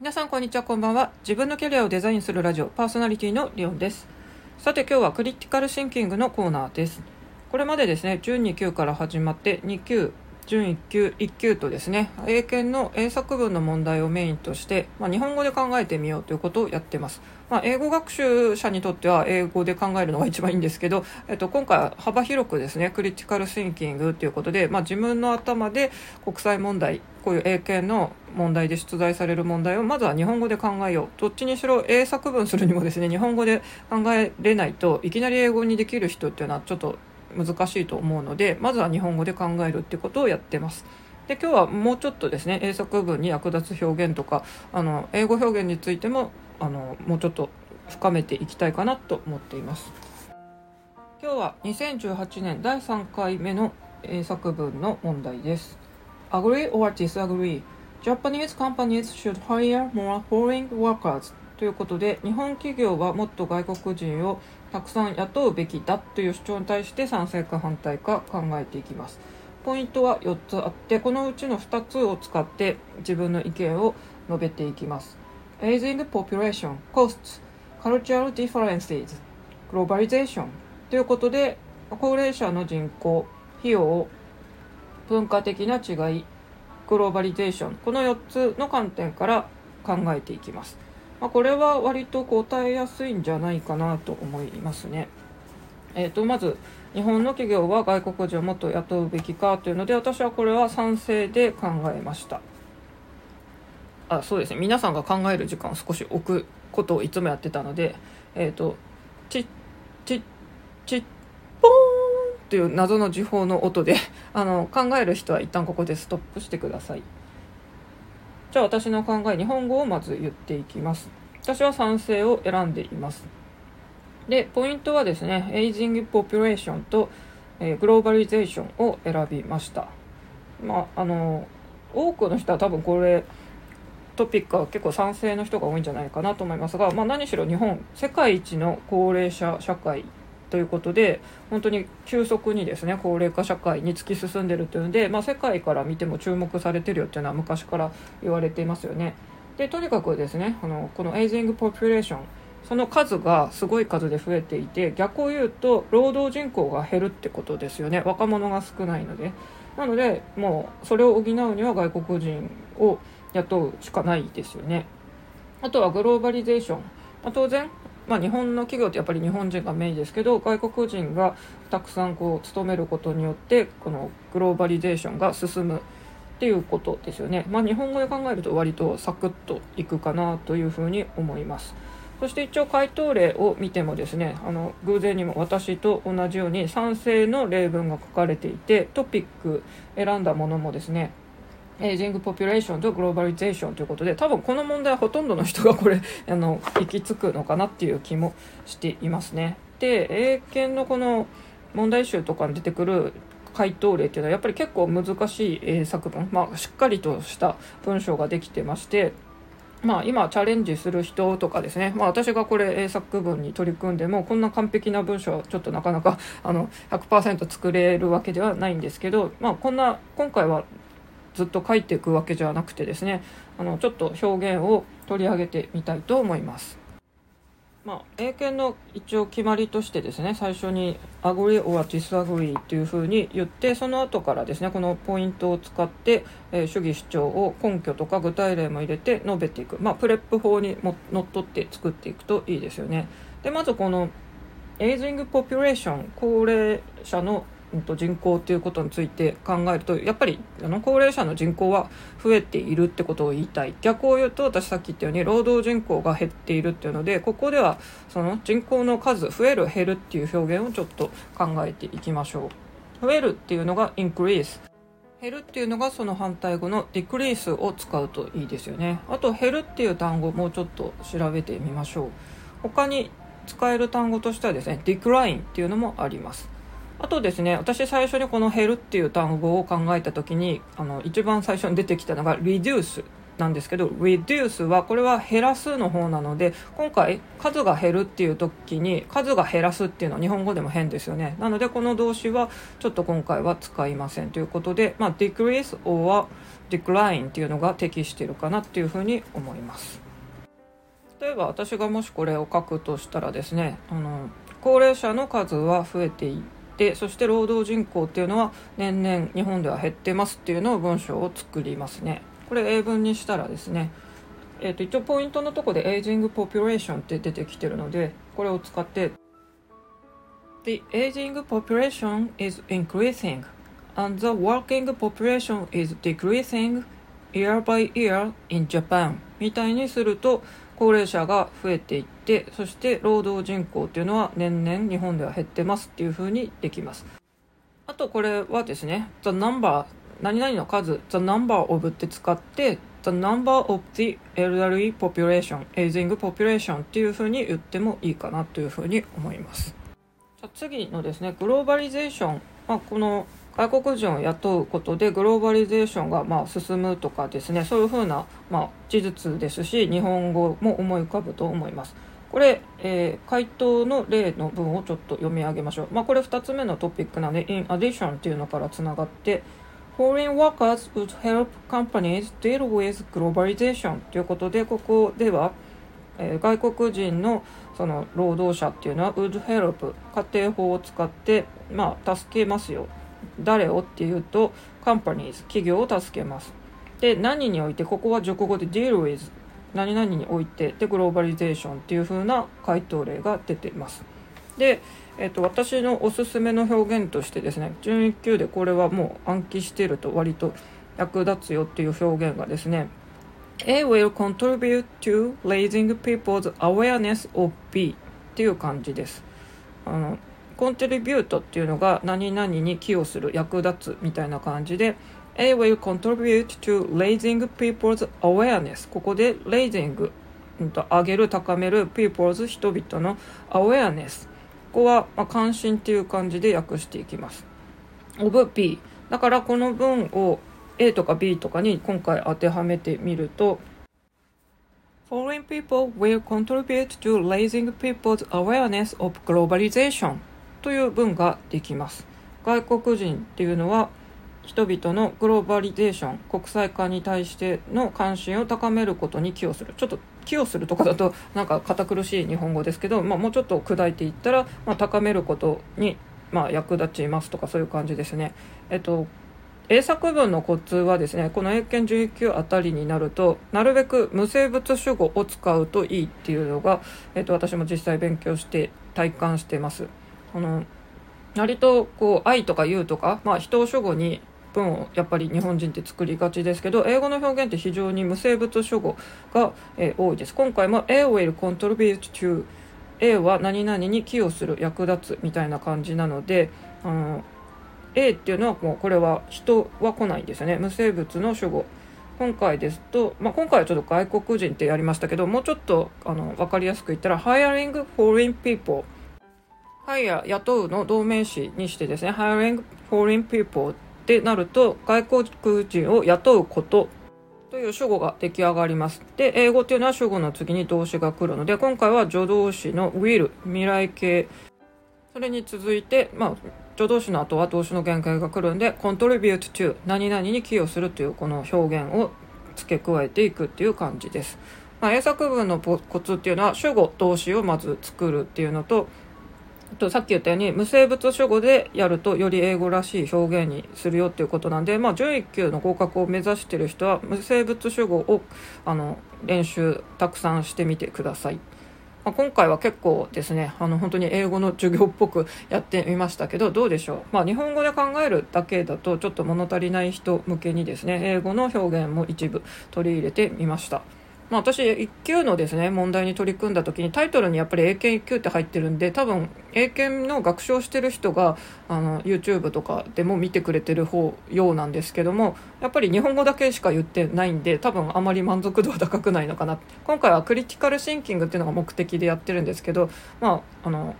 皆さんこんにちはこんばんは。自分のキャリアをデザインするラジオパーソナリティのリオンです。さて今日はクリティカルシンキングのコーナーです。これまでですね12級から始まって2級準1級1級とですね英検の英作文の問題をメインとして、まあ、日本語で考えてみようということをやってます、まあ、英語学習者にとっては英語で考えるのが一番いいんですけど、えっと、今回は幅広くですねクリティカルシンキングということで、まあ、自分の頭で国際問題こういう英検の問題で出題される問題をまずは日本語で考えよう。どっちにしろ英作文するにもですね日本語で考えれないといきなり英語にできる人っていうのはちょっと難しいと思うのでまずは日本語で考えるってことをやってます。で今日はもうちょっとですね英作文に役立つ表現とかあの英語表現についてもあのもうちょっと深めていきたいかなと思っています。今日は2018年第3回目の英作文の問題です。Agree or disagree? Japanese companies should hire more foreign workers. ということで日本企業はもっと外国人をたくさん雇うべきだという主張に対して賛成か反対か考えていきます。ポイントは4つあってこのうちの2つを使って自分の意見を述べていきます。Aging Population Costs Cultural Differences Globalization ということで高齢者の人口費用文化的な違いグローバリゼーションこの4つの観点から考えていきます。まあ、これは割と答えやすいんじゃないかなと思いますね。えーと、まず日本の企業は外国人をもっと雇うべきかというので私はこれは賛成で考えましたあそうですね皆さんが考える時間を少し置くことをいつもやってたのでえっ、ー、とチッチッチッポーンという謎の時報の音であの考える人は一旦ここでストップしてください。じゃあ私の考え日本語をまず言っていきます。私は賛成を選んでいます。でポイントはですね aging population と、えー、 globalization を選びました。まああの多くの人は多分これトピックは結構賛成の人が多いんじゃないかなと思いますが、まあ、何しろ日本世界一の高齢者社会ということで本当に急速にですね高齢化社会に突き進んでるというので、まあ、世界から見ても注目されてるよっていうのは昔から言われていますよね。でとにかくですねあのこの aging population その数がすごい数で増えていて逆を言うと労働人口が減るってことですよね。若者が少ないので。なのでもうそれを補うには外国人を雇うしかないですよね。あとはグローバリゼーション、まあ、当然まあ、日本の企業ってやっぱり日本人がメインですけど外国人がたくさんこう勤めることによってこのグローバリゼーションが進むっていうことですよね。まあ、日本語で考えると割とサクッといくかなというふうに思います。そして一応回答例を見てもですねあの偶然にも私と同じように賛成の例文が書かれていてトピック選んだものもですね aging population とグローバリゼーションということで多分この問題はほとんどの人が これあの行き着くのかなっていう気もしていますね。で英検のこの問題集とかに出てくる回答例っていうのはやっぱり結構難しい英作文、まあ、しっかりとした文章ができてましてまあ、今チャレンジする人とかですね、まあ、私がこれ英作文に取り組んでもこんな完璧な文章はちょっとなかなかあの100%作れるわけではないんですけど、まあ、こんな今回はずっと書いていくわけじゃなくてですねあのちょっと表現を取り上げてみたいと思います。まあ、英検の一応決まりとしてですね最初に「agree or disagree」っていうふうに言ってその後からですねこのポイントを使って、えー、主義主張を根拠とか具体例も入れて述べていく、まあ、 PREP 法にものっとって作っていくといいですよね。でまずこの aging population 高齢者の人口ということについて考えるとやっぱりあの高齢者の人口は増えているってことを言いたい。逆を言うと私さっき言ったように労働人口が減っているっていうのでここではその人口の数増える減るっていう表現をちょっと考えていきましょう。増えるっていうのが increase 減るっていうのがその反対語の decrease を使うといいですよね。あと減るっていう単語もうちょっと調べてみましょう。他に使える単語としてはですね decline っていうのもあります。あとですね、私最初にこの減るっていう単語を考えた時に、あの、一番最初に出てきたのが reduce なんですけど reduce はこれは減らすの方なので今回数が減るっていう時に数が減らすっていうのは日本語でも変ですよね。なのでこの動詞はちょっと今回は使いませんということで、まあ、decrease or decline っていうのが適しているかなっていうふうに思います。例えば私がもしこれを書くとしたらですねあの高齢者の数は増えていってそして労働人口っていうのは年々日本では減ってますっていうのを文章を作りますね。これ英文にしたらですねえー、と一応ポイントのとこで aging population って出てきてるのでこれを使って The aging population is increasing and the working population is decreasing year by year in Japan みたいにすると高齢者が増えていってそして労働人口っていうのは年々日本では減ってますっていう風にできます。あとこれはですね The number 何々の数 The number of って使って The number of the elderly population aging population っていう風に言ってもいいかなという風に思います。じゃ次のですねグローバリゼーション、まあ、この外国人を雇うことでグローバリゼーションがまあ進むとかですねそういうふうなま事実ですし日本語も思い浮かぶと思います。これ、えー、回答の例の文をちょっと読み上げましょう。まあ、これ2つ目のトピックなので in addition っていうのからつながって Foreign workers would help companies deal with globalization ということでここでは、えー、外国人のその労働者っていうのは would help 家庭法を使ってまあ助けますよ誰をっていうと companies 企業を助けます。で何においてここは熟語で deal with 何々においてでグローバリゼーションっていう風な回答例が出ています。で、えーと、私のおすすめの表現としてですね準1級でこれはもう暗記していると割と役立つよっていう表現がですね A will contribute to raising people's awareness of B っていう感じです。あのコントリビュートっていうのが何々に寄与する役立つみたいな感じで A will contribute to raising people's awareness ここで raising 上げる高める people's 人々の awareness ここは、ま関心っていう感じで訳していきます of B だからこの文を A とか B とかに今回当てはめてみると Foreign people will contribute to raising people's awareness of globalization という文ができます外国人っていうのは人々のグローバリゼーション国際化に対しての関心を高めることに寄与するちょっと寄与するとかだとなんか堅苦しい日本語ですけど、まあ、もうちょっと砕いていったら、まあ、高めることに、まあ、役立ちますとかそういう感じですね。えっと英作文のコツはですねこの英検11級あたりになるとなるべく無生物主語を使うといいっていうのが、えっと、私も実際勉強して体感してます。あの割とこう愛とか言うとか、まあ、人を主語に文をやっぱり日本人って作りがちですけど英語の表現って非常に無生物主語が、えー、多いです。今回も A will contribute to A は何々に寄与する役立つみたいな感じなのであの A っていうのはもうこれは人は来ないんですよね。無生物の主語。今回ですと、まあ、今回はちょっと外国人ってやりましたけどもうちょっとあの分かりやすく言ったら hiring foreign people ハイヤー雇うの同名詞にしてですね、hiring foreign people ってなると、外国人を雇うことという主語が出来上がります。で、英語っていうのは主語の次に動詞が来るので、今回は助動詞の will、未来形、それに続いて、まあ、助動詞の後は動詞の限界が来るんで、contribute to 何々に寄与するというこの表現を付け加えていくっていう感じです。まあ、英作文のコツっていうのは主語、動詞をまず作るっていうのと、とさっき言ったように無生物主語でやるとより英語らしい表現にするよっていうことなんで、まあ、準1級の合格を目指してる人は無生物主語をあの練習たくさんしてみてください。まあ、今回は結構ですねあの本当に英語の授業っぽくやってみましたけどどうでしょう、まあ、日本語で考えるだけだとちょっと物足りない人向けにですね英語の表現も一部取り入れてみました。まあ、私1級のですね問題に取り組んだ時にタイトルにやっぱり英検1級って入ってるんで多分英検の学習をしてる人があの YouTube とかでも見てくれてる方ようなんですけどもやっぱり日本語だけしか言ってないんで多分あまり満足度は高くないのかな。今回はクリティカルシンキングっていうのが目的でやってるんですけどまああの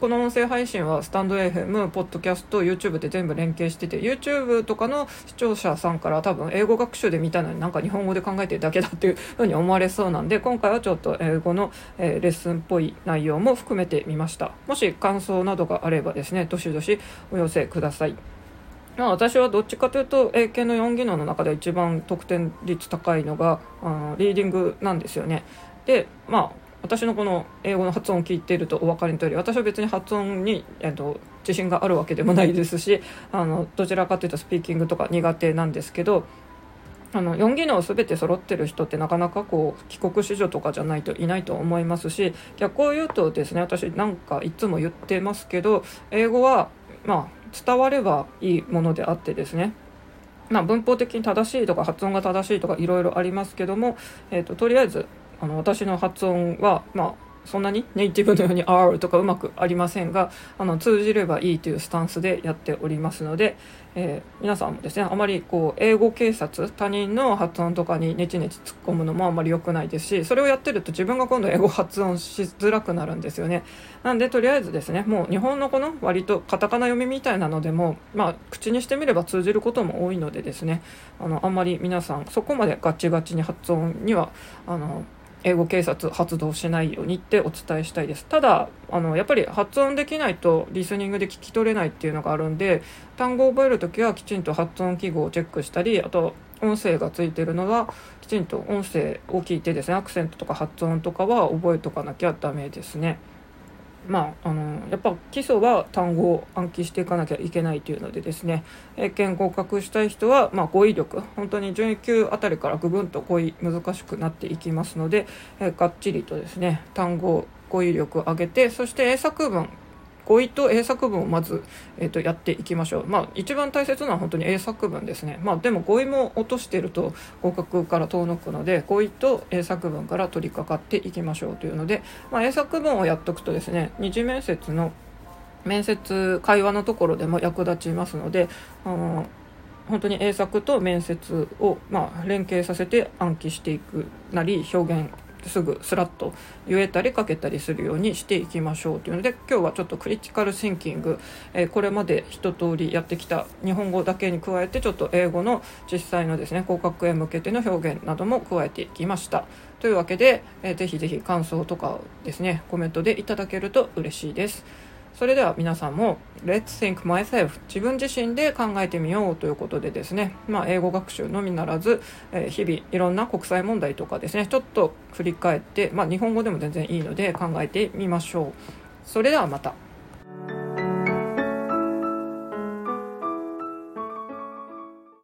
この音声配信はスタンド FM、ポッドキャスト、YouTube で全部連携してて YouTube とかの視聴者さんから多分英語学習で見たのになんか日本語で考えてるだけだっていうふうに思われそうなんで今回はちょっと英語の、え、レッスンっぽい内容も含めてみましたもし感想などがあればですねどしどしお寄せくださいまあ、私はどっちかというと英検の4技能の中で一番得点率高いのがあリーディングなんですよね。でまあ私のこの英語の発音を聞いているとお分かりの通り私は別に発音に、えっと、自信があるわけでもないですしあのどちらかというとスピーキングとか苦手なんですけどあの4技能全て揃ってる人ってなかなかこう帰国子女とかじゃないといないと思いますし逆を言うとですね私なんかいつも言ってますけど英語はまあ伝わればいいものであってですねまあ、文法的に正しいとか発音が正しいとかいろいろありますけども、えーと、とりあえずあの私の発音は、まあ、そんなにネイティブのように R とかうまくありませんがあの通じればいいというスタンスでやっておりますので、えー、皆さんもですねあまりこう英語警察他人の発音とかにネチネチ突っ込むのもあまり良くないですしそれをやってると自分が今度英語発音しづらくなるんですよね。なんでとりあえずですねもう日本のこの割とカタカナ読みみたいなのでも、まあ、口にしてみれば通じることも多いのでですねあのあんまり皆さんそこまでガチガチに発音にはあの英語警察発動しないようにってお伝えしたいですただあのやっぱり発音できないとリスニングで聞き取れないっていうのがあるんで単語を覚える時はきちんと発音記号をチェックしたりあと音声がついてるのはきちんと音声を聞いてですねアクセントとか発音とかは覚えとかなきゃダメですね。まあ、あのやっぱ基礎は単語を暗記していかなきゃいけないというのでですね英検合格したい人は、まあ、語彙力本当に準級あたりからぐぐんと語彙難しくなっていきますので、えがっちりとですね単語語彙力を上げてそして英作文語彙と英作文をまず、えー、とやっていきましょう。まあ、一番大切なのは本当に英作文ですね。まあ、でも語彙も落としていると合格から遠のくので、語彙と英作文から取り掛かっていきましょうというので、まあ、英作文をやっとくとですね、二次面接の面接会話のところでも役立ちますので、あの本当に英作と面接を、まあ、連携させて暗記していくなり表現すぐスラッと言えたり書けたりするようにしていきましょうというので今日はちょっとクリティカルシンキング、えー、これまで一通りやってきた日本語だけに加えてちょっと英語の実際のですね合格へ向けての表現なども加えていきました。というわけで、えー、ぜひぜひ感想とかですねコメントでいただけると嬉しいです。それでは皆さんも Let's think myself 自分自身で考えてみようということでですね、まあ、英語学習のみならず、えー、日々いろんな国際問題とかですね。ちょっと振り返って、まあ、日本語でも全然いいので考えてみましょう。それではまた。